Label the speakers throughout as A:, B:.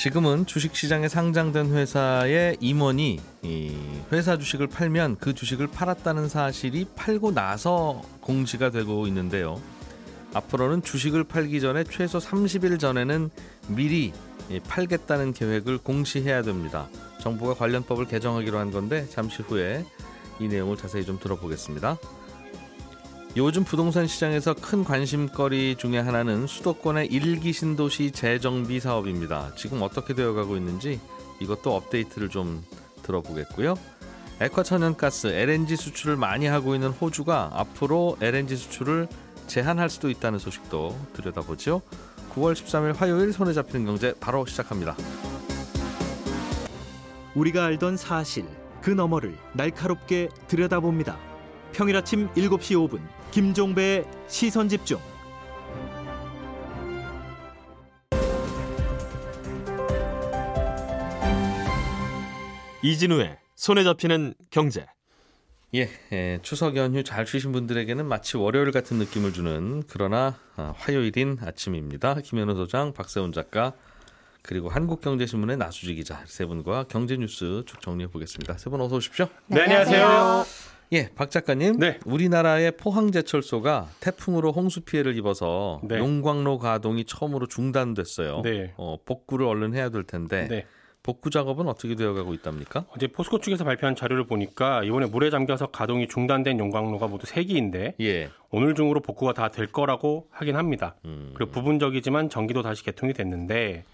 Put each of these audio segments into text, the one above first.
A: 지금은 주식시장에 상장된 회사의 임원이 이 회사 주식을 팔면 그 주식을 팔았다는 사실이 팔고 나서 공시가 되고 있는데요. 앞으로는 주식을 팔기 전에 최소 30일 전에는 미리 팔겠다는 계획을 공시해야 됩니다. 정부가 관련법을 개정하기로 한 건데 잠시 후에 이 내용을 자세히 좀 들어보겠습니다. 요즘 부동산 시장에서 큰 관심거리 중에 하나는 수도권의 일기 신도시 재정비 사업입니다. 지금 어떻게 되어가고 있는지 이것도 업데이트를 좀 들어보겠고요. 액화천연가스 LNG 수출을 많이 하고 있는 호주가 앞으로 LNG 수출을 제한할 수도 있다는 소식도 들여다보죠. 9월 13일 화요일 손에 잡히는 경제 바로 시작합니다.
B: 우리가 알던 사실 그 너머를 날카롭게 들여다봅니다. 평일 아침 7시 5분 김종배의 시선 집중.
C: 이진우의 손에 잡히는 경제.
A: 예, 예, 추석 연휴 잘 쉬신 분들에게는 마치 월요일 같은 느낌을 주는 그러나 아, 화요일인 아침입니다. 김현우 소장, 박세훈 작가 그리고 한국경제신문의 나수지 기자 세 분과 경제 뉴스 쭉 정리해 보겠습니다. 세 분 어서 오십시오.
C: 네, 안녕하세요.
A: 예, 박 작가님.
C: 네.
A: 우리나라의 포항제철소가 태풍으로 홍수 피해를 입어서
C: 네.
A: 용광로 가동이 처음으로 중단됐어요.
C: 네.
A: 어, 복구를 얼른 해야 될 텐데
C: 네.
A: 복구 작업은 어떻게 되어가고 있답니까?
C: 어제 포스코 측에서 발표한 자료를 보니까 이번에 물에 잠겨서 가동이 중단된 용광로가 모두 3기인데
A: 예.
C: 오늘 중으로 복구가 다 될 거라고 하긴 합니다.
A: 음.
C: 그리고 부분적이지만 전기도 다시 개통이 됐는데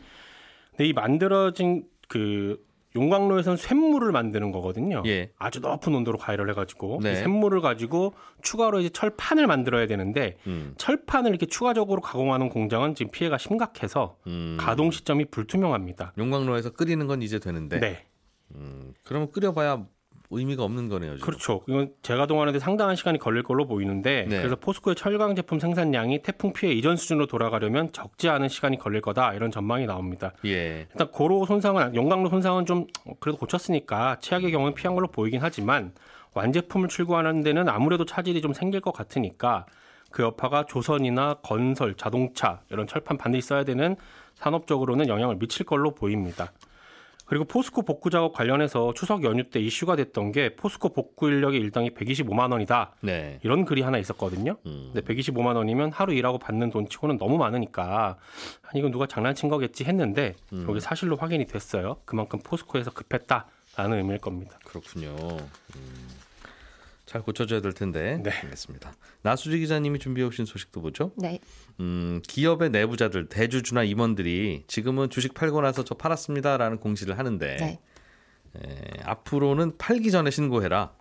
C: 근데 이 만들어진 그 용광로에서는 쇳물을 만드는 거거든요.
A: 예.
C: 아주 높은 온도로 가열을 해가지고
A: 네.
C: 이 쇳물을 가지고 추가로 이제 철판을 만들어야 되는데
A: 음.
C: 철판을 이렇게 추가적으로 가공하는 공장은 지금 피해가 심각해서
A: 음.
C: 가동 시점이 불투명합니다.
A: 용광로에서 끓이는 건 이제 되는데
C: 네.
A: 음, 그러면 끓여봐야 의미가 없는 거네요. 지금.
C: 그렇죠. 이건 재가동하는데 상당한 시간이 걸릴 걸로 보이는데
A: 네.
C: 그래서 포스코의 철강 제품 생산량이 태풍 피해 이전 수준으로 돌아가려면 적지 않은 시간이 걸릴 거다 이런 전망이 나옵니다.
A: 예.
C: 일단 고로 손상은 용광로 손상은 좀 그래도 고쳤으니까 최악의 경우는 피한 걸로 보이긴 하지만 완제품을 출고하는 데는 아무래도 차질이 좀 생길 것 같으니까 그 여파가 조선이나 건설, 자동차 이런 철판 반드시 써야 되는 산업적으로는 영향을 미칠 걸로 보입니다. 그리고 포스코 복구 작업 관련해서 추석 연휴 때 이슈가 됐던 게 포스코 복구 인력의 일당이 125만 원이다.
A: 네.
C: 이런 글이 하나 있었거든요.
A: 음.
C: 근데 125만 원이면 하루 일하고 받는 돈 치고는 너무 많으니까 아니 이건 누가 장난친 거겠지 했는데
A: 음.
C: 여기 사실로 확인이 됐어요. 그만큼 포스코에서 급했다라는 의미일 겁니다.
A: 그렇군요. 음, 잘 고쳐줘야 될 텐데.
C: 네.
A: 알겠습니다. 나수지 기자님이 준비해 오신 소식도 보죠.
D: 네.
A: 음, 기업의 내부자들, 대주주나 임원들이 지금은 주식 팔고 나서 저 팔았습니다라는 공시를 하는데
D: 네.
A: 에, 앞으로는 팔기 전에 신고해라.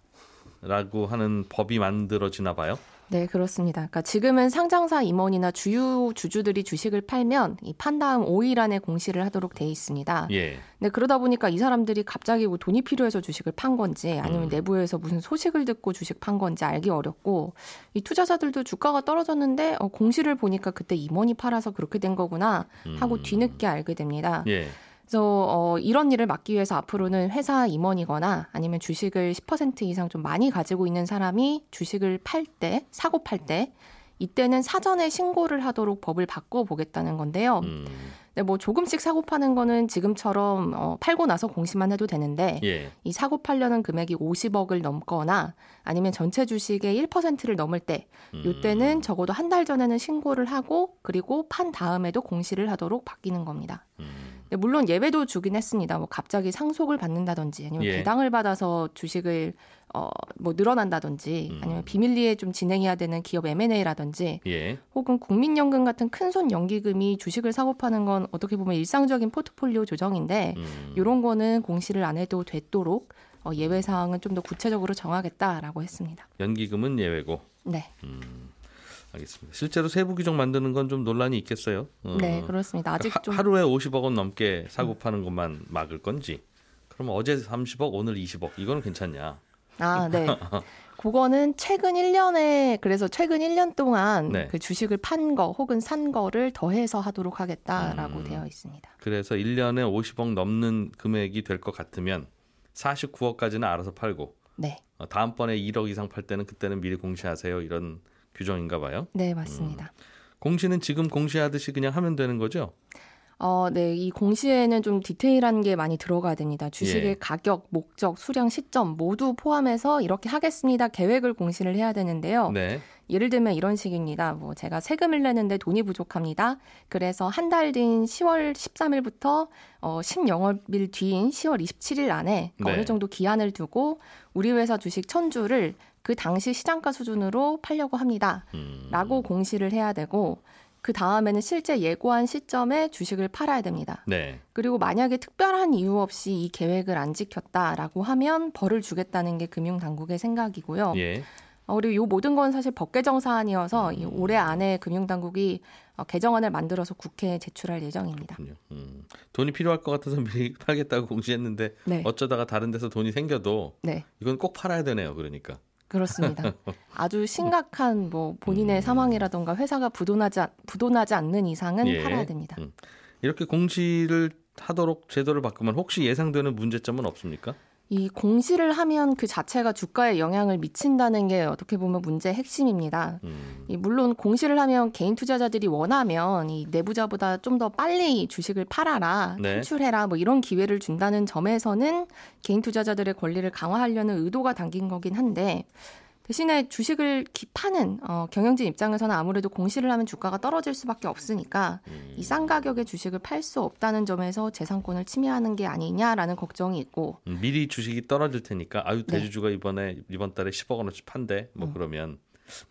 A: 라고 하는 법이 만들어지나 봐요.
D: 네, 그렇습니다. 그러니까 지금은 상장사 임원이나 주유 주주들이 주식을 팔면 이 판 다음 5일 안에 공시를 하도록 돼 있습니다.
A: 예.
D: 네, 그러다 보니까 이 사람들이 갑자기 뭐 돈이 필요해서 주식을 판 건지 아니면
A: 음.
D: 내부에서 무슨 소식을 듣고 주식 판 건지 알기 어렵고 이 투자자들도 주가가 떨어졌는데 어, 공시를 보니까 그때 임원이 팔아서 그렇게 된 거구나 하고
A: 음.
D: 뒤늦게 알게 됩니다.
A: 예.
D: 그래서 어, 이런 일을 막기 위해서 앞으로는 회사 임원이거나 아니면 주식을 10% 이상 좀 많이 가지고 있는 사람이 주식을 팔 때, 사고 팔 때, 이때는 사전에 신고를 하도록 법을 바꿔 보겠다는 건데요.
A: 음,
D: 네, 뭐 조금씩 사고 파는 거는 지금처럼 어, 팔고 나서 공시만 해도 되는데
A: 예.
D: 이 사고 팔려는 금액이 50억을 넘거나 아니면 전체 주식의 1%를 넘을 때
A: 음.
D: 이때는 적어도 한 달 전에는 신고를 하고 그리고 판 다음에도 공시를 하도록 바뀌는 겁니다.
A: 음,
D: 네, 물론 예외도 주긴 했습니다. 뭐 갑자기 상속을 받는다든지 아니면
A: 예.
D: 배당을 받아서 주식을 어, 뭐 늘어난다든지
A: 음.
D: 아니면 비밀리에 좀 진행해야 되는 기업 M&A라든지
A: 예.
D: 혹은 국민연금 같은 큰손 연기금이 주식을 사고 파는 건 어떻게 보면 일상적인 포트폴리오 조정인데
A: 음.
D: 이런 거는 공시를 안 해도 되도록 어, 예외 사항은 좀 더 구체적으로 정하겠다라고 했습니다.
A: 연기금은 예외고.
D: 네,
A: 음, 알겠습니다. 실제로 세부 규정 만드는 건 좀 논란이 있겠어요. 어,
D: 네 그렇습니다. 아직
A: 하,
D: 좀
A: 하루에 50억 원 넘게 사고 파는 것만 막을 건지. 그러면 어제 30억, 오늘 20억 이거는 괜찮냐?
D: 아, 네. 그거는 최근 1년에 그래서 최근 1년 동안
A: 네.
D: 그 주식을 판 거 혹은 산 거를 더해서 하도록 하겠다라고
A: 음.
D: 되어 있습니다.
A: 그래서 1년에 50억 넘는 금액이 될 것 같으면 49억까지는 알아서 팔고
D: 네.
A: 어, 다음번에 1억 이상 팔 때는 그때는 미리 공시하세요. 이런 규정인가 봐요.
D: 네, 맞습니다.
A: 공시는 지금 공시하듯이 그냥 하면 되는 거죠?
D: 어, 네. 이 공시에는 좀 디테일한 게 많이 들어가야 됩니다. 주식의
A: 예.
D: 가격, 목적, 수량, 시점 모두 포함해서 이렇게 하겠습니다. 계획을 공시를 해야 되는데요.
A: 네.
D: 예를 들면 이런 식입니다. 뭐 제가 세금을 내는데 돈이 부족합니다. 그래서 한 달 뒤인 10월 13일부터 어 10영업일 뒤인 10월 27일 안에
A: 네.
D: 어느 정도 기한을 두고 우리 회사 주식 1000주를 그 당시 시장가 수준으로 팔려고 합니다.
A: 음.
D: 라고 공시를 해야 되고 그 다음에는 실제 예고한 시점에 주식을 팔아야 됩니다.
A: 네.
D: 그리고 만약에 특별한 이유 없이 이 계획을 안 지켰다라고 하면 벌을 주겠다는 게 금융당국의 생각이고요.
A: 예.
D: 어, 그리고 이 모든 건 사실 법 개정 사안이어서 이 올해 안에 금융당국이 어, 개정안을 만들어서 국회에 제출할 예정입니다.
A: 음. 돈이 필요할 것 같아서 미리 팔겠다고 공시했는데
D: 네,
A: 어쩌다가 다른 데서 돈이 생겨도
D: 네,
A: 이건 꼭 팔아야 되네요. 그러니까.
D: 그렇습니다. 아주 심각한 뭐 본인의
A: 음.
D: 사망이라던가 회사가 부도나지 않- 부도나지 않는 이상은
A: 예.
D: 팔아야 됩니다.
A: 음. 이렇게 공시를 하도록 제도를 바꾸면 혹시 예상되는 문제점은 없습니까?
D: 이 공시를 하면 그 자체가 주가에 영향을 미친다는 게 어떻게 보면 문제의 핵심입니다.
A: 음.
D: 이 물론 공시를 하면 개인 투자자들이 원하면 이 내부자보다 좀 더 빨리 주식을 팔아라,
A: 네.
D: 탈출해라 뭐 이런 기회를 준다는 점에서는 개인 투자자들의 권리를 강화하려는 의도가 담긴 거긴 한데 대신에 주식을 기- 파는 어, 경영진 입장에서는 아무래도 공시를 하면 주가가 떨어질 수밖에 없으니까 이 싼 가격에 주식을 팔 수 없다는 점에서 재산권을 침해하는 게 아니냐라는 걱정이 있고
A: 음, 미리 주식이 떨어질 테니까 아유
D: 네.
A: 대주주가 이번에 이번 달에 10억 원어치 판대 뭐
D: 음.
A: 그러면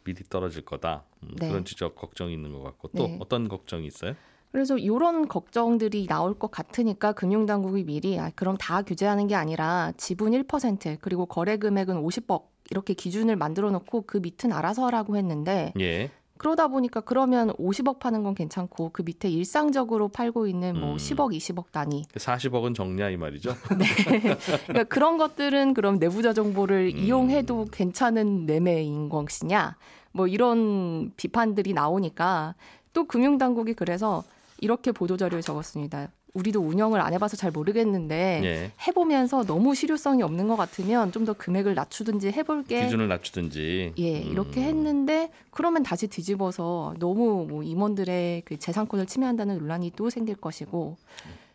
A: 미리 떨어질 거다 음,
D: 네.
A: 그런 지적 걱정이 있는 것 같고 또
D: 네.
A: 어떤 걱정이 있어요?
D: 그래서 이런 걱정들이 나올 것 같으니까 금융당국이 미리 아, 그럼 다 규제하는 게 아니라 지분 1% 그리고 거래 금액은 50억 이렇게 기준을 만들어 놓고 그 밑은 알아서 하라고 했는데
A: 예,
D: 그러다 보니까 그러면 50억 파는 건 괜찮고 그 밑에 일상적으로 팔고 있는 뭐
A: 음.
D: 10억, 20억 단위
A: 40억은 정냐 이 말이죠.
D: 그러니까 그런 것들은 그럼 내부자 정보를
A: 음.
D: 이용해도 괜찮은 매매인 것이냐 뭐 이런 비판들이 나오니까 또 금융당국이 그래서 이렇게 보도자료에 적었습니다. 우리도 운영을 안 해봐서 잘 모르겠는데
A: 예,
D: 해보면서 너무 실효성이 없는 것 같으면 좀 더 금액을 낮추든지 해볼게.
A: 기준을 낮추든지.
D: 예,
A: 음,
D: 이렇게 했는데 그러면 다시 뒤집어서 너무 뭐 임원들의 그 재산권을 침해한다는 논란이 또 생길 것이고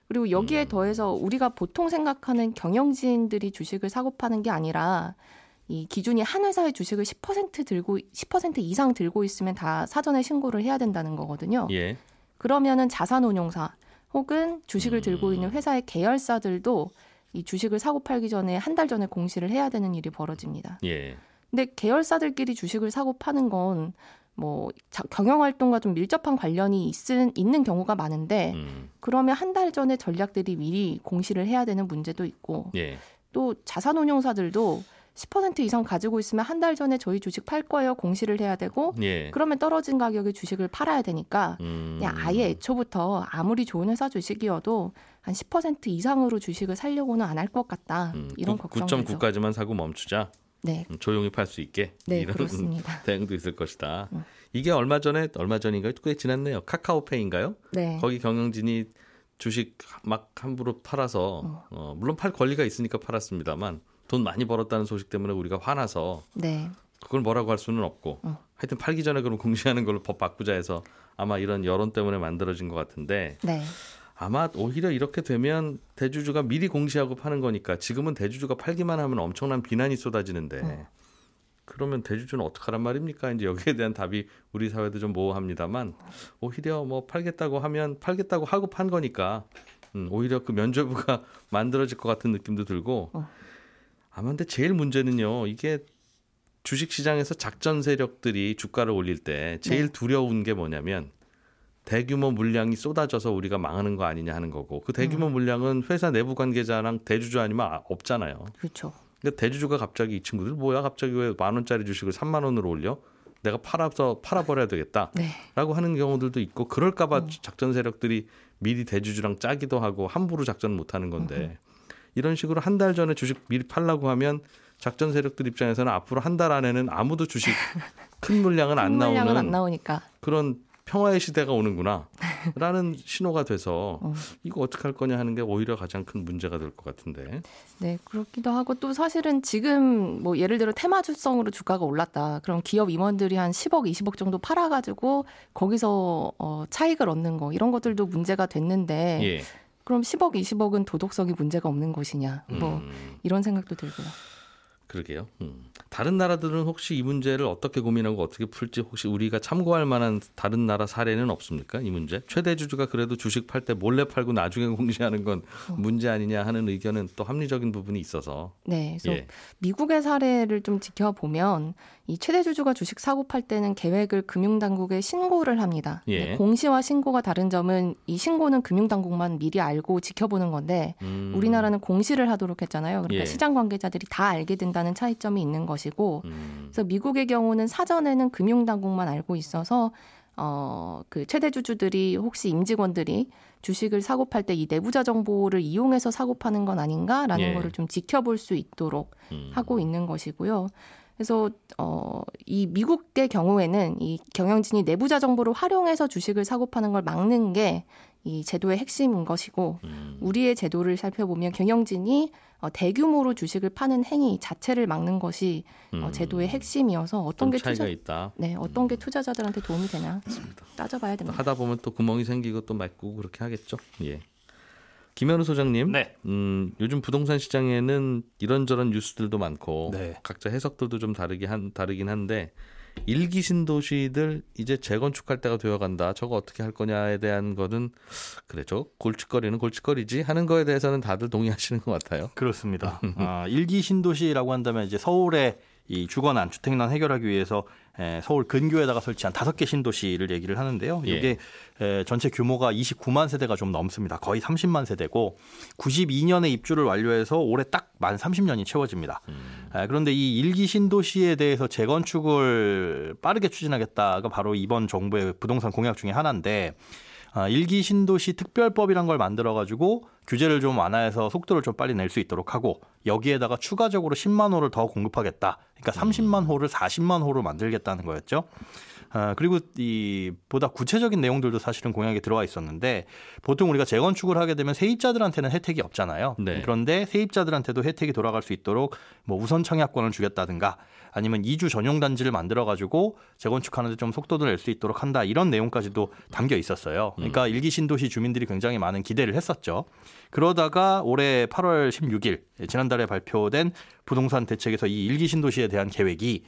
D: 그리고 여기에
A: 음.
D: 더해서 우리가 보통 생각하는 경영진들이 주식을 사고 파는 게 아니라 이 기준이 한 회사의 주식을 10% 들고 10% 이상 들고 있으면 다 사전에 신고를 해야 된다는 거거든요.
A: 예,
D: 그러면은 자산운용사 혹은 주식을 들고
A: 음.
D: 있는 회사의 계열사들도 이 주식을 사고 팔기 전에 한 달 전에 공시를 해야 되는 일이 벌어집니다.
A: 예,
D: 근데 계열사들끼리 주식을 사고 파는 건 뭐 경영 활동과 좀 밀접한 관련이 있은, 있는 경우가 많은데
A: 음,
D: 그러면 한 달 전에 전략들이 미리 공시를 해야 되는 문제도 있고
A: 예,
D: 또 자산운용사들도 10% 이상 가지고 있으면 한 달 전에 저희 주식 팔 거예요 공시를 해야 되고
A: 예.
D: 그러면 떨어진 가격에 주식을 팔아야 되니까
A: 음,
D: 그냥 아예 애초부터 아무리 좋은 회사 주식이어도 한 10% 이상으로 주식을 살려고는 안 할 것 같다.
A: 음,
D: 이런
A: 구-
D: 걱정이죠.
A: 9.9까지만 사고 멈추자.
D: 네,
A: 음, 조용히 팔 수 있게.
D: 네
A: 이런
D: 그렇습니다.
A: 대응도 있을 것이다.
D: 음.
A: 이게 얼마 전에 얼마 전인가요? 꽤 지났네요. 카카오페이인가요?
D: 네,
A: 거기 경영진이 주식 막 함부로 팔아서 어, 물론 팔 권리가 있으니까 팔았습니다만 돈 많이 벌었다는 소식 때문에 우리가 화나서
D: 네,
A: 그걸 뭐라고 할 수는 없고
D: 어.
A: 하여튼 팔기 전에 그럼 공시하는 걸로 법 바꾸자 해서 아마 이런 여론 때문에 만들어진 것 같은데
D: 네,
A: 아마 오히려 이렇게 되면 대주주가 미리 공시하고 파는 거니까 지금은 대주주가 팔기만 하면 엄청난 비난이 쏟아지는데
D: 어.
A: 그러면 대주주는 어떡하란 말입니까? 이제 여기에 대한 답이 우리 사회도 좀 모호합니다만 오히려 뭐 팔겠다고 하면 팔겠다고 하고 판 거니까 음, 오히려 그 면죄부가 만들어질 것 같은 느낌도 들고
D: 어.
A: 아마 근데 제일 문제는요 이게 주식 시장에서 작전 세력들이 주가를 올릴 때 제일
D: 네.
A: 두려운 게 뭐냐면 대규모 물량이 쏟아져서 우리가 망하는 거 아니냐 하는 거고 그 대규모 물량은 회사 내부 관계자랑 대주주 아니면 아- 없잖아요.
D: 그렇죠.
A: 그러니까 대주주가 갑자기 이 친구들 뭐야 갑자기 왜 만 원짜리 주식을 3만 원으로 올려? 내가 팔아서 팔아버려야 되겠다라고
D: 네,
A: 하는 경우들도 있고 그럴까봐 작전 세력들이 미리 대주주랑 짜기도 하고 함부로 작전 못 하는 건데 이런 식으로 한 달 전에 주식 미리 팔라고 하면 작전 세력들 입장에서는 앞으로 한 달 안에는 아무도 주식 큰 물량은 안
D: 물량은
A: 나오는
D: 안 나오니까.
A: 그런 평화의 시대가 오는구나라는 신호가 돼서
D: 어.
A: 이거 어떻게 할 거냐 하는 게 오히려 가장 큰 문제가 될 것 같은데.
D: 네, 그렇기도 하고 또 사실은 지금 뭐 예를 들어 테마주성으로 주가가 올랐다. 그럼 기업 임원들이 한 10억, 20억 정도 팔아가지고 거기서 어, 차익을 얻는 거 이런 것들도 문제가 됐는데
A: 예.
D: 그럼 10억, 20억은 도덕성이 문제가 없는 것이냐. 뭐
A: 음,
D: 이런 생각도 들고요.
A: 그러게요. 음. 다른 나라들은 혹시 이 문제를 어떻게 고민하고 어떻게 풀지 혹시 우리가 참고할 만한 다른 나라 사례는 없습니까? 이 문제? 최대 주주가 그래도 주식 팔 때 몰래 팔고 나중에 공시하는 건
D: 어.
A: 문제 아니냐 하는 의견은 또 합리적인 부분이 있어서.
D: 네, 그래서
A: 예.
D: 미국의 사례를 좀 지켜보면 이 최대 주주가 주식 사고 팔 때는 계획을 금융당국에 신고를 합니다.
A: 예.
D: 네, 공시와 신고가 다른 점은 이 신고는 금융당국만 미리 알고 지켜보는 건데
A: 음,
D: 우리나라는 공시를 하도록 했잖아요. 그러니까
A: 예.
D: 시장 관계자들이 다 알게 된다는 차이점이 있는 것이고,
A: 음,
D: 그래서 미국의 경우는 사전에는 금융당국만 알고 있어서 어, 그 최대 주주들이 혹시 임직원들이 주식을 사고 팔 때 이 내부자 정보를 이용해서 사고 파는 건 아닌가라는
A: 예.
D: 거를 좀 지켜볼 수 있도록
A: 음.
D: 하고 있는 것이고요. 그래서 어, 이 미국의 경우에는 이 경영진이 내부자 정보를 활용해서 주식을 사고 파는 걸 막는 게 이 제도의 핵심인 것이고
A: 음.
D: 우리의 제도를 살펴보면 경영진이 어, 대규모로 주식을 파는 행위 자체를 막는 것이 어,
A: 음.
D: 제도의 핵심이어서 어떤 좀게
A: 차이가
D: 투자
A: 있다.
D: 네 어떤 게 투자자들한테 도움이 되나 따져봐야 됩니다.
A: 하다 보면 또 구멍이 생기고 또 맺고 그렇게 하겠죠. 예. 김현우 소장님,
E: 네.
A: 음, 요즘 부동산 시장에는 이런저런 뉴스들도 많고
E: 네.
A: 각자 해석들도 좀 다르게 한 다르긴 한데 일기 신도시들 이제 재건축할 때가 되어간다. 저거 어떻게 할 거냐에 대한 거는 그래 저 골칫거리는 골칫거리지 하는 거에 대해서는 다들 동의하시는 것 같아요.
E: 그렇습니다. 아, 일기 신도시라고 한다면 이제 서울의 이 주거난 주택난 해결하기 위해서 에, 서울 근교에다가 설치한 다섯 개 신도시를 얘기를 하는데요.
A: 예.
E: 이게 에, 전체 규모가 29만 세대가 좀 넘습니다. 거의 30만 세대고 92년에 입주를 완료해서 올해 딱 만 30년이 채워집니다. 에, 그런데 이 일기 신도시에 대해서 재건축을 빠르게 추진하겠다가 바로 이번 정부의 부동산 공약 중에 하나인데 아, 일기 신도시 특별법이란 걸 만들어 가지고 규제를 좀 완화해서 속도를 좀 빨리 낼 수 있도록 하고 여기에다가 추가적으로 10만 호를 더 공급하겠다. 그러니까 30만 호를 40만 호로 만들겠다는 거였죠. 아, 그리고 이 보다 구체적인 내용들도 사실은 공약에 들어와 있었는데 보통 우리가 재건축을 하게 되면 세입자들한테는 혜택이 없잖아요.
A: 네.
E: 그런데 세입자들한테도 혜택이 돌아갈 수 있도록 뭐 우선 청약권을 주겠다든가 아니면 이주 전용 단지를 만들어 가지고 재건축하는데 좀 속도를 낼 수 있도록 한다 이런 내용까지도 담겨 있었어요. 그러니까 일기 신도시 주민들이 굉장히 많은 기대를 했었죠. 그러다가 올해 8월 16일 지난달에 발표된 부동산 대책에서 이 일기 신도시에 대한 계획이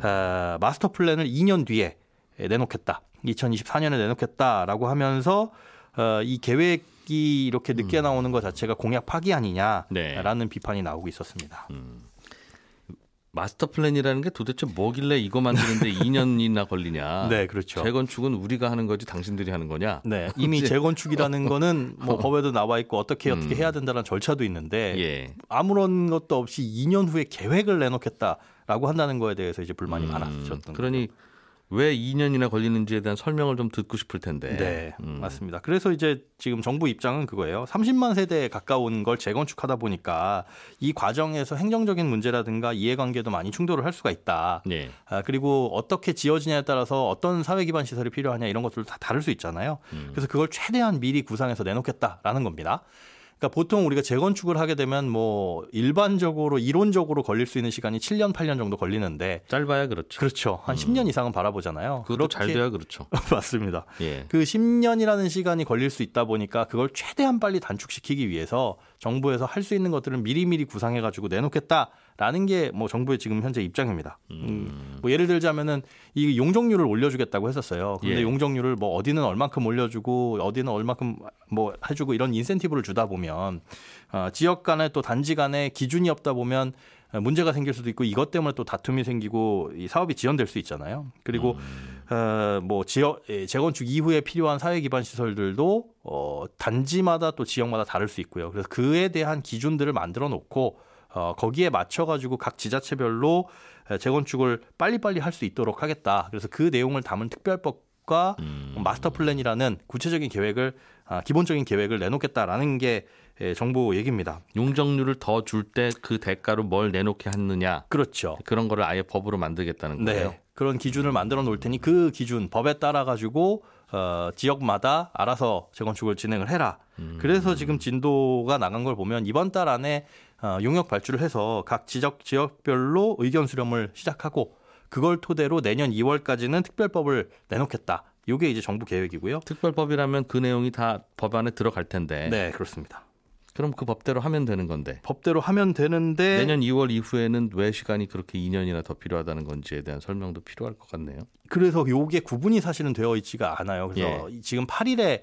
E: 아, 마스터 플랜을 2년 뒤에 내놓겠다. 2024년에 내놓겠다라고 하면서 어, 이 계획이 이렇게 늦게 나오는 것 자체가 공약 파기 아니냐라는
A: 네.
E: 비판이 나오고 있었습니다.
A: 마스터 플랜이라는 게 도대체 뭐길래 이거 만드는데 2년이나 걸리냐?
E: 네, 그렇죠.
A: 재건축은 우리가 하는 거지 당신들이 하는 거냐?
E: 네, 이미 재건축이라는 거는 뭐 법에도 나와 있고 어떻게 어떻게
A: 음.
E: 해야 된다는 절차도 있는데
A: 예.
E: 아무런 것도 없이 2년 후에 계획을 내놓겠다라고 한다는 거에 대해서 이제 불만이
A: 음,
E: 많았었던
A: 그러니 왜 2년이나 걸리는지에 대한 설명을 좀 듣고 싶을 텐데.
E: 네,
A: 음.
E: 맞습니다. 그래서 이제 지금 정부 입장은 그거예요. 30만 세대에 가까운 걸 재건축하다 보니까 이 과정에서 행정적인 문제라든가 이해관계도 많이 충돌을 할 수가 있다.
A: 예.
E: 아, 그리고 어떻게 지어지냐에 따라서 어떤 사회 기반 시설이 필요하냐 이런 것들도 다 다를 수 있잖아요.
A: 음.
E: 그래서 그걸 최대한 미리 구상해서 내놓겠다라는 겁니다. 그러니까 보통 우리가 재건축을 하게 되면 뭐 일반적으로 이론적으로 걸릴 수 있는 시간이 7년, 8년 정도 걸리는데
A: 짧아야 그렇죠.
E: 그렇죠. 한 10년 이상은 바라보잖아요.
A: 그것도 잘 돼야 그렇죠.
E: 맞습니다.
A: 예.
E: 그 10년이라는 시간이 걸릴 수 있다 보니까 그걸 최대한 빨리 단축시키기 위해서 정부에서 할 수 있는 것들은 미리미리 구상해 가지고 내놓겠다 라는 게 뭐 정부의 지금 현재 입장입니다. 음. 뭐 예를 들자면은 이 용적률을 올려주겠다고 했었어요. 그런데
A: 예.
E: 용적률을 뭐 어디는 얼만큼 올려주고 어디는 얼만큼 뭐 해주고 이런 인센티브를 주다 보면 어, 지역 간에 또 단지 간에 기준이 없다 보면 문제가 생길 수도 있고 이것 때문에 또 다툼이 생기고 이 사업이 지연될 수 있잖아요. 그리고 어, 뭐 지역 예, 재건축 이후에 필요한 사회 기반 시설들도 어, 단지마다 또 지역마다 다를 수 있고요. 그래서 그에 대한 기준들을 만들어 놓고 어, 거기에 맞춰 가지고 각 지자체별로 에, 재건축을 빨리빨리 할 수 있도록 하겠다. 그래서 그 내용을 담은 특별법 계획과
A: 음.
E: 마스터 플랜이라는 구체적인 계획을 아, 기본적인 계획을 내놓겠다라는 게 예, 정부 얘기입니다.
A: 용적률을 더 줄 때 그 대가로 뭘 내놓게 하느냐
E: 그렇죠.
A: 그런 거를 아예 법으로 만들겠다는 거예요.
E: 네. 그런 기준을 만들어 놓을 테니 그 기준 법에 따라 가지고 어, 지역마다 알아서 재건축을 진행을 해라.
A: 음.
E: 그래서 지금 진도가 나간 걸 보면 이번 달 안에 어, 용역 발주를 해서 각 지적 지역별로 의견 수렴을 시작하고 그걸 토대로 내년 2월까지는 특별법을 내놓겠다. 이게 이제 정부 계획이고요.
A: 특별법이라면 그 내용이 다 법안에 들어갈 텐데
E: 네, 그렇습니다.
A: 그럼 그 법대로 하면 되는 건데
E: 법대로 하면 되는데
A: 내년 2월 이후에는 왜 시간이 그렇게 2년이나 더 필요하다는 건지에 대한 설명도 필요할 것 같네요.
E: 그래서 요게 구분이 사실은 되어 있지가 않아요. 그래서
A: 예.
E: 지금 8일에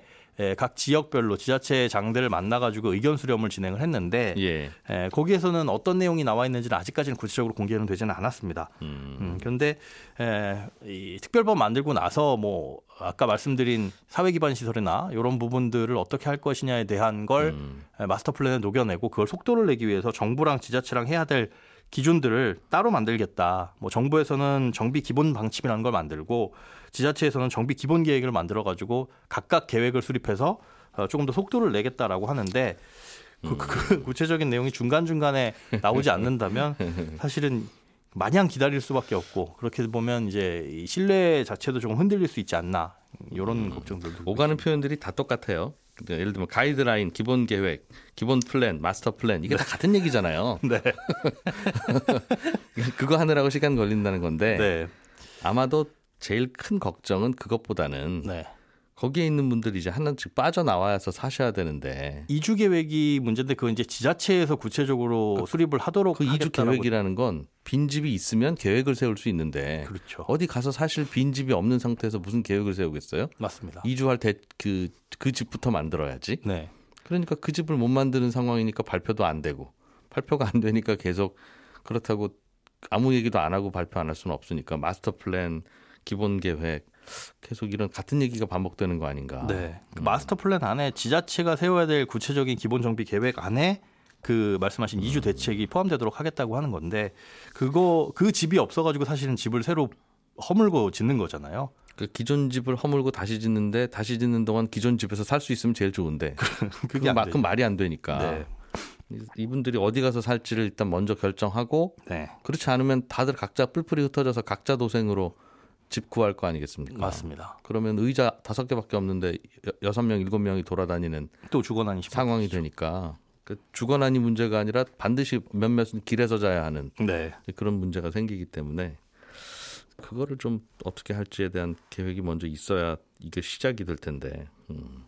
E: 각 지역별로 지자체 장들을 만나가지고 의견 수렴을 진행을 했는데
A: 예.
E: 에, 거기에서는 어떤 내용이 나와 있는지는 아직까지는 구체적으로 공개는 되지는 않았습니다.
A: 음.
E: 음, 그런데 에, 이 특별법 만들고 나서 뭐 아까 말씀드린 사회 기반 시설이나 이런 부분들을 어떻게 할 것이냐에 대한 걸
A: 음.
E: 에, 마스터 플랜에 녹여내고 그걸 속도를 내기 위해서 정부랑 지자체랑 해야 될 기준들을 따로 만들겠다. 뭐 정부에서는 정비 기본 방침이라는 걸 만들고 지자체에서는 정비 기본 계획을 만들어 가지고 각각 계획을 수립해서 어, 조금 더 속도를 내겠다라고 하는데 그, 그, 그 구체적인 내용이 중간 중간에 나오지 않는다면 사실은 마냥 기다릴 수밖에 없고 그렇게 보면 이제 이 신뢰 자체도 조금 흔들릴 수 있지 않나 이런 걱정들도
A: 오가는 표현들이 다 똑같아요. 예를 들면 가이드라인, 기본 계획, 기본 플랜, 마스터 플랜 이게 다 같은 얘기잖아요.
E: 네.
A: 그거 하느라고 시간 걸린다는 건데
E: 네.
A: 아마도 제일 큰 걱정은 그것보다는
E: 네.
A: 거기에 있는 분들이 이제 하나씩 빠져나와서 사셔야 되는데
E: 이주 계획이 문제인데 그건 이제 지자체에서 구체적으로 수립을 하도록
A: 그 이주 계획이라는 건 빈집이 있으면 계획을 세울 수 있는데
E: 그렇죠.
A: 어디 가서 사실 빈집이 없는 상태에서 무슨 계획을 세우겠어요?
E: 맞습니다.
A: 이주할 때그그 집부터 만들어야지.
E: 네.
A: 그러니까 그 집을 못 만드는 상황이니까 발표도 안 되고 발표가 안 되니까 계속 그렇다고 아무 얘기도 안 하고 발표 안 할 수는 없으니까 마스터 플랜, 기본 계획 계속 이런 같은 얘기가 반복되는 거 아닌가.
E: 네. 그 마스터 플랜 안에 지자체가 세워야 될 구체적인 기본 정비 계획 안에 그 말씀하신 이주 대책이 포함되도록 하겠다고 하는 건데 그거 그 집이 없어가지고 사실은 집을 새로 허물고 짓는 거잖아요.
A: 그 기존 집을 허물고 다시 짓는데 다시 짓는 동안 기존 집에서 살 수 있으면 제일 좋은데
E: 그게
A: 그게
E: 안
A: 만큼
E: 되죠.
A: 말이 안 되니까
E: 네.
A: 이분들이 어디 가서 살지를 일단 먼저 결정하고
E: 네.
A: 그렇지 않으면 다들 각자 뿔뿔이 흩어져서 각자 도생으로 집 구할 거 아니겠습니까?
E: 맞습니다.
A: 그러면 의자 다섯 개밖에 없는데 여- 여섯 명 일곱 명이 돌아다니는
E: 또 주거난이
A: 상황이 되니까 그 주거난이 문제가 아니라 반드시 몇몇은 길에서 자야 하는
E: 네.
A: 그런 문제가 생기기 때문에 그거를 좀 어떻게 할지에 대한 계획이 먼저 있어야 이게 시작이 될 텐데. 음.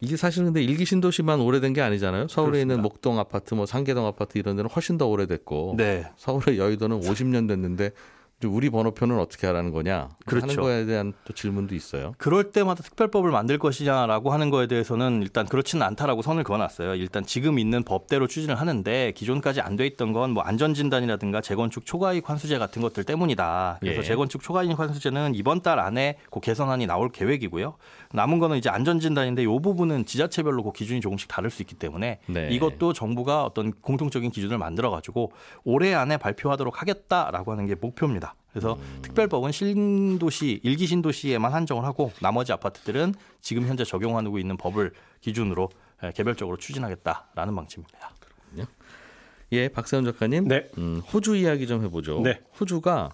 A: 이게 사실은 근데 일기 신도시만 오래된 게 아니잖아요. 서울에 있는
E: 그렇습니다.
A: 목동 아파트, 뭐 상계동 아파트 이런 데는 훨씬 더 오래됐고
E: 네.
A: 서울의 여의도는 50년 됐는데 이제 우리 번호표는 어떻게 하라는 거냐
E: 그렇죠.
A: 하는 거에 대한 또 질문도 있어요.
E: 그럴 때마다 특별법을 만들 것이냐라고 하는 거에 대해서는 일단 그렇지는 않다라고 선을 그어놨어요. 일단 지금 있는 법대로 추진을 하는데 기존까지 안 돼 있던 건 뭐 안전진단이라든가 재건축 초과이익 환수제 같은 것들 때문이다. 그래서
A: 예.
E: 재건축 초과이익 환수제는 이번 달 안에 그 개선안이 나올 계획이고요. 남은 거는 이제 안전진단인데 이 부분은 지자체별로 그 기준이 조금씩 다를 수 있기 때문에
A: 네.
E: 이것도 정부가 어떤 공통적인 기준을 만들어 가지고 올해 안에 발표하도록 하겠다라고 하는 게 목표입니다. 그래서 특별법은 신도시 일기 신도시에만 한정을 하고 나머지 아파트들은 지금 현재 적용하고 있는 법을 기준으로 예, 개별적으로 추진하겠다라는 방침입니다.
A: 예, 박세훈 작가님.
C: 네.
A: 음, 호주 이야기 좀 해보죠.
C: 네.
A: 호주가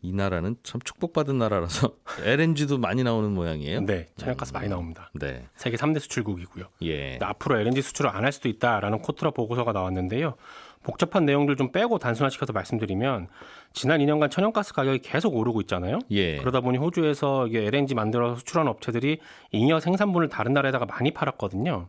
A: 이 나라는 참 축복받은 나라라서 LNG도 많이 나오는 모양이에요.
C: 네, 천연가스 많이 나옵니다.
A: 네.
C: 세계 3대 수출국이고요.
A: 예.
C: 앞으로 LNG 수출을 안 할 수도 있다라는 코트라 보고서가 나왔는데요. 복잡한 내용들 좀 빼고 단순화시켜서 말씀드리면 지난 2년간 천연가스 가격이 계속 오르고 있잖아요.
A: 예.
C: 그러다 보니 호주에서 이게 LNG 만들어서 수출하는 업체들이 잉여 생산분을 다른 나라에다가 많이 팔았거든요.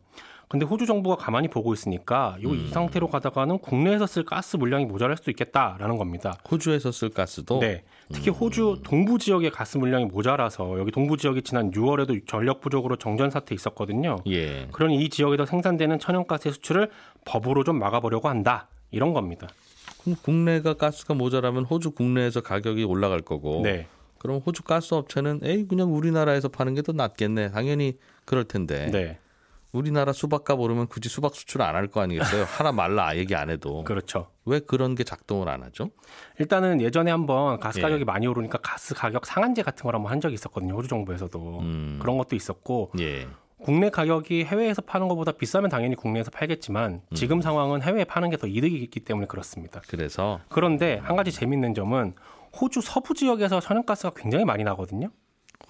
C: 근데 호주 정부가 가만히 보고 있으니까 요이 상태로 가다가는 국내에서 쓸 가스 물량이 모자랄 수도 있겠다라는 겁니다.
A: 호주에서 쓸 가스도
C: 네. 특히 호주 동부 지역의 가스 물량이 모자라서 여기 동부 지역이 지난 6월에도 전력 부족으로 정전 사태 있었거든요.
A: 예.
C: 그러니 이 지역에서 생산되는 천연가스의 수출을 법으로 좀 막아보려고 한다. 이런 겁니다.
A: 그럼 국내가 가스가 모자라면 호주 국내에서 가격이 올라갈 거고.
C: 네.
A: 그럼 호주 가스 업체는 에이 그냥 우리나라에서 파는 게 더 낫겠네. 당연히 그럴 텐데.
C: 네.
A: 우리나라 수박값 오르면 굳이 수박 수출 안 할 거 아니겠어요? 하라 말라 얘기 안 해도
C: 그렇죠.
A: 왜 그런 게 작동을 안 하죠?
C: 일단은 예전에 한번 가스
A: 예.
C: 가격이 많이 오르니까 가스 가격 상한제 같은 걸 한번 한 적이 있었거든요. 호주 정부에서도
A: 음.
C: 그런 것도 있었고
A: 예.
C: 국내 가격이 해외에서 파는 것보다 비싸면 당연히 국내에서 팔겠지만
A: 음.
C: 지금 상황은 해외에 파는 게 더 이득이 있기 때문에 그렇습니다.
A: 그래서
C: 그런데 한 가지 재밌는 점은 호주 서부 지역에서 천연가스가 굉장히 많이 나거든요.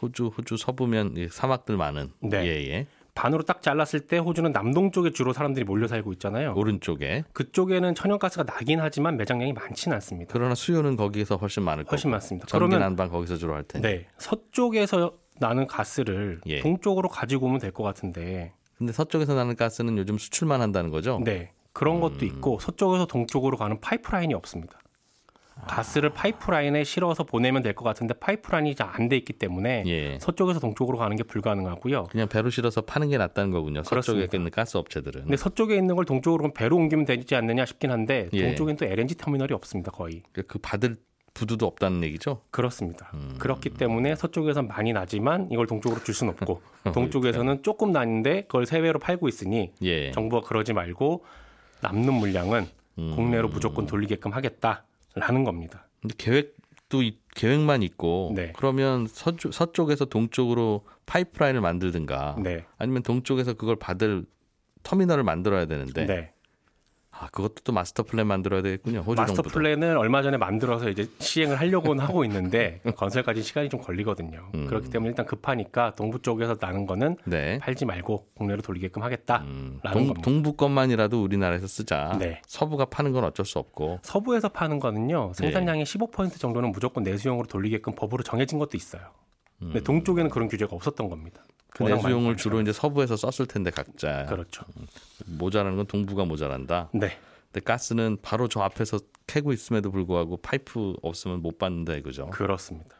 A: 호주 호주 서부면 이 사막들 많은
C: 네.
A: 예 예
C: 반으로 딱 잘랐을 때 호주는 남동 쪽에 주로 사람들이 몰려 살고 있잖아요.
A: 오른쪽에
C: 그쪽에는 천연가스가 나긴 하지만 매장량이 많지는 않습니다.
A: 그러나 수요는 거기에서 훨씬 많을 거고
C: 훨씬 많습니다. 그러면
A: 난방 거기서 주로 할 테니.
C: 네 서쪽에서 나는 가스를
A: 예.
C: 동쪽으로 가지고 오면 될 것 같은데
A: 근데 서쪽에서 나는 가스는 요즘 수출만 한다는 거죠?
C: 네 그런 것도
A: 음.
C: 있고 서쪽에서 동쪽으로 가는 파이프라인이 없습니다. 가스를 파이프라인에 실어서 보내면 될 것 같은데 파이프라인이 잘 안 돼 있기 때문에
A: 예.
C: 서쪽에서 동쪽으로 가는 게 불가능하고요.
A: 그냥 배로 실어서 파는 게 낫다는 거군요. 서쪽에
C: 그렇습니다.
A: 있는 가스 업체들은.
C: 근데 서쪽에 있는 걸 동쪽으로 배로 옮기면 되지 않느냐 싶긴 한데
A: 예.
C: 동쪽엔 또 LNG 터미널이 없습니다 거의
A: 그 받을 부두도 없다는 얘기죠?
C: 그렇습니다.
A: 음.
C: 그렇기 때문에 서쪽에선 많이 나지만 이걸 동쪽으로 줄 수는 없고 동쪽에서는 조금 나는데 그걸 세배로 팔고 있으니
A: 예.
C: 정부가 그러지 말고 남는 물량은
A: 음.
C: 국내로 무조건 돌리게끔 하겠다 라는 겁니다.
A: 근데 계획도 이- 계획만 있고
C: 네.
A: 그러면 서쪽, 서쪽에서 동쪽으로 파이프라인을 만들든가
C: 네,
A: 아니면 동쪽에서 그걸 받을 터미널을 만들어야 되는데
C: 네.
A: 아 그것도 또 마스터 플랜 만들어야 되겠군요. 호주
C: 마스터
A: 정부도.
C: 플랜을 얼마 전에 만들어서 이제 시행을 하려고는 하고 있는데 건설까지 시간이 좀 걸리거든요.
A: 음.
C: 그렇기 때문에 일단 급하니까 동부 쪽에서 나는 거는
A: 네.
C: 팔지 말고 국내로 돌리게끔 하겠다.
A: 음,
C: 라는
A: 동,
C: 겁니다.
A: 동부 것만이라도 우리나라에서 쓰자.
C: 네.
A: 서부가 파는 건 어쩔 수 없고.
C: 서부에서 파는 거는요
A: 네.
C: 생산량의 15% 정도는 무조건 내수용으로 돌리게끔 법으로 정해진 것도 있어요. 근데 동쪽에는 그런 규제가 없었던 겁니다.
A: 음. 그 내수용을. 주로 이제 서부에서 썼을 텐데 각자
C: 그렇죠.
A: 모자라는 건 동부가 모자란다.
C: 네,
A: 근데 가스는 바로 저 앞에서 캐고 있음에도 불구하고 파이프 없으면 못 받는다 이거죠.
C: 그렇습니다.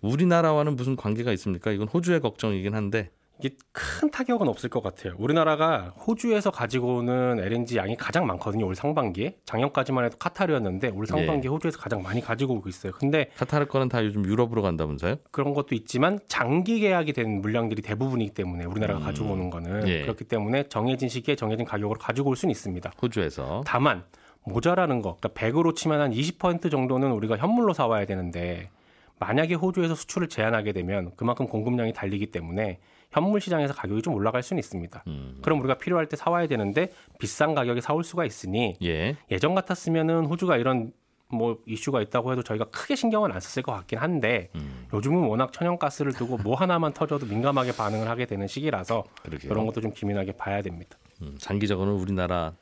A: 우리나라와는 무슨 관계가 있습니까? 이건 호주의 걱정이긴 한데
C: 이게 큰 타격은 없을 것 같아요. 우리나라가 호주에서 가지고 오는 LNG 양이 가장 많거든요. 올 상반기에 작년까지만 해도 카타르였는데 올 상반기에 호주에서 가장 많이 가지고 오고 있어요. 근데
A: 카타르 거는 다 요즘 유럽으로 간다면서요?
C: 그런 것도 있지만 장기 계약이 된 물량들이 대부분이기 때문에 우리나라가 가지고 오는 거는
A: 예.
C: 그렇기 때문에 정해진 시기에 정해진 가격으로 가지고 올 수는 있습니다.
A: 호주에서
C: 다만 모자라는 거, 그러니까 100으로 치면 한 20% 정도는 우리가 현물로 사와야 되는데 만약에 호주에서 수출을 제한하게 되면 그만큼 공급량이 달리기 때문에 현물 시장에서 가격이 좀 올라갈 수는 있습니다.
A: 음.
C: 그럼 우리가 필요할 때 사와야 되는데 비싼 가격에 사올 수가 있으니
A: 예.
C: 예전 같았으면은 호주가 이런 뭐 이슈가 있다고 해도 저희가 크게 신경은 안 썼을 것 같긴 한데
A: 음.
C: 요즘은 워낙 천연가스를 두고 뭐 하나만 터져도 민감하게 반응을 하게 되는 시기라서
A: 그러게요.
C: 그런 것도 좀 기민하게 봐야 됩니다.
A: 음, 장기적으로는 우리나라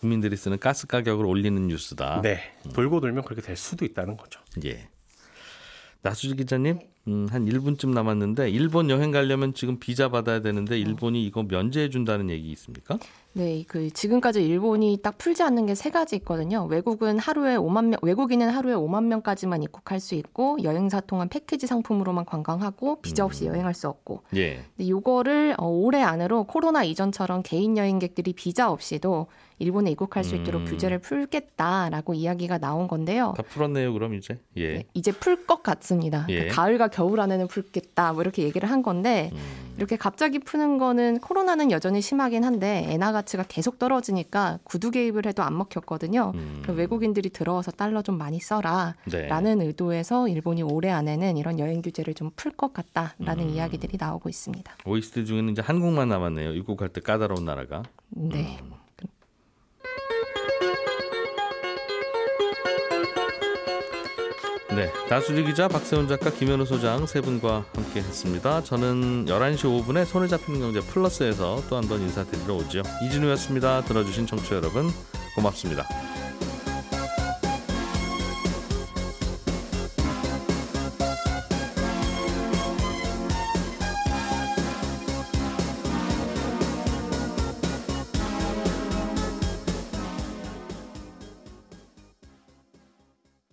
A: 국민들이 쓰는 가스 가격을 올리는 뉴스다.
C: 네, 돌고 돌면 그렇게 될 수도 있다는 거죠.
A: 예. 나수지 기자님, 음, 한 1분쯤 남았는데 일본 여행 가려면 지금 비자 받아야 되는데 일본이 이거 면제해 준다는 얘기 있습니까?
D: 네, 그 지금까지 일본이 딱 풀지 않는 게 세 가지 있거든요. 외국은 하루에 5만 명, 외국인은 하루에 5만 명까지만 입국할 수 있고 여행사 통한 패키지 상품으로만 관광하고 비자 없이 여행할 수 없고.
A: 예.
D: 근데 이거를 어, 올해 안으로 코로나 이전처럼 개인 여행객들이 비자 없이도 일본에 입국할 수 있도록
A: 음.
D: 규제를 풀겠다라고 이야기가 나온 건데요.
A: 다 풀었네요, 그럼 이제. 예.
D: 네, 이제 풀 것 같습니다.
A: 예.
D: 그러니까 가을과 겨울 안에는 풀겠다. 뭐 이렇게 얘기를 한 건데
A: 음.
D: 이렇게 갑자기 푸는 거는 코로나는 여전히 심하긴 한데 엔화 가치가 계속 떨어지니까 구두 개입을 해도 안 먹혔거든요.
A: 음.
D: 외국인들이 들어와서 달러 좀 많이 써라.
A: 네.
D: 라는 의도에서 일본이 올해 안에는 이런 여행 규제를 좀 풀 것 같다라는
A: 음.
D: 이야기들이 나오고 있습니다.
A: OECD 중에는 이제 한국만 남았네요. 입국할 때 까다로운 나라가.
D: 네.
A: 네, 나수지 기자, 박세훈 작가, 김현우 소장 세 분과 함께했습니다. 저는 11시 5분에 손에 잡히는 경제 플러스에서 또 한 번 인사드리러 오죠. 이진우였습니다. 들어주신 청취자 여러분 고맙습니다.